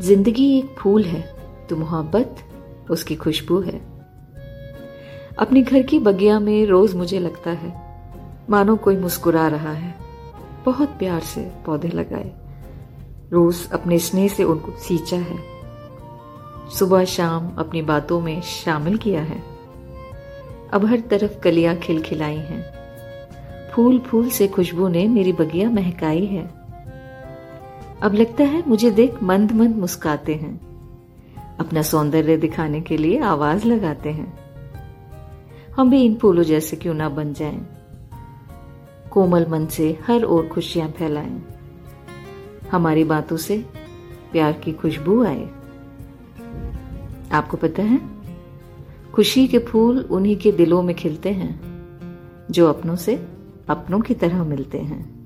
ज़िंदगी एक फूल है तो मोहब्बत उसकी खुशबू है। अपने घर की बगिया में रोज मुझे लगता है, मानो कोई मुस्कुरा रहा है, बहुत प्यार से पौधे लगाए। रोज अपने स्नेह से उनको सींचा है। सुबह शाम अपनी बातों में शामिल किया है। अब हर तरफ़ कलियाँ खिलखिलाई हैं। फूल फूल से खुशबू ने मेरी बगिया महकाई है। अब लगता है मुझे देख मंद मंद मुस्काते हैं। अपना सौंदर्य दिखाने के लिए आवाज़ लगाते हैं। हम भी इन फूलों जैसे क्यों ना बन जाएँ, कोमल मन से हर ओर खुशियाँ फैलाएँ। हमारी बातों से प्यार की खुशबू आए। आपको पता है खुशी के फूल उन्हीं के दिलों में खिलते हैं जो अपनों से अपनों की तरह मिलते हैं।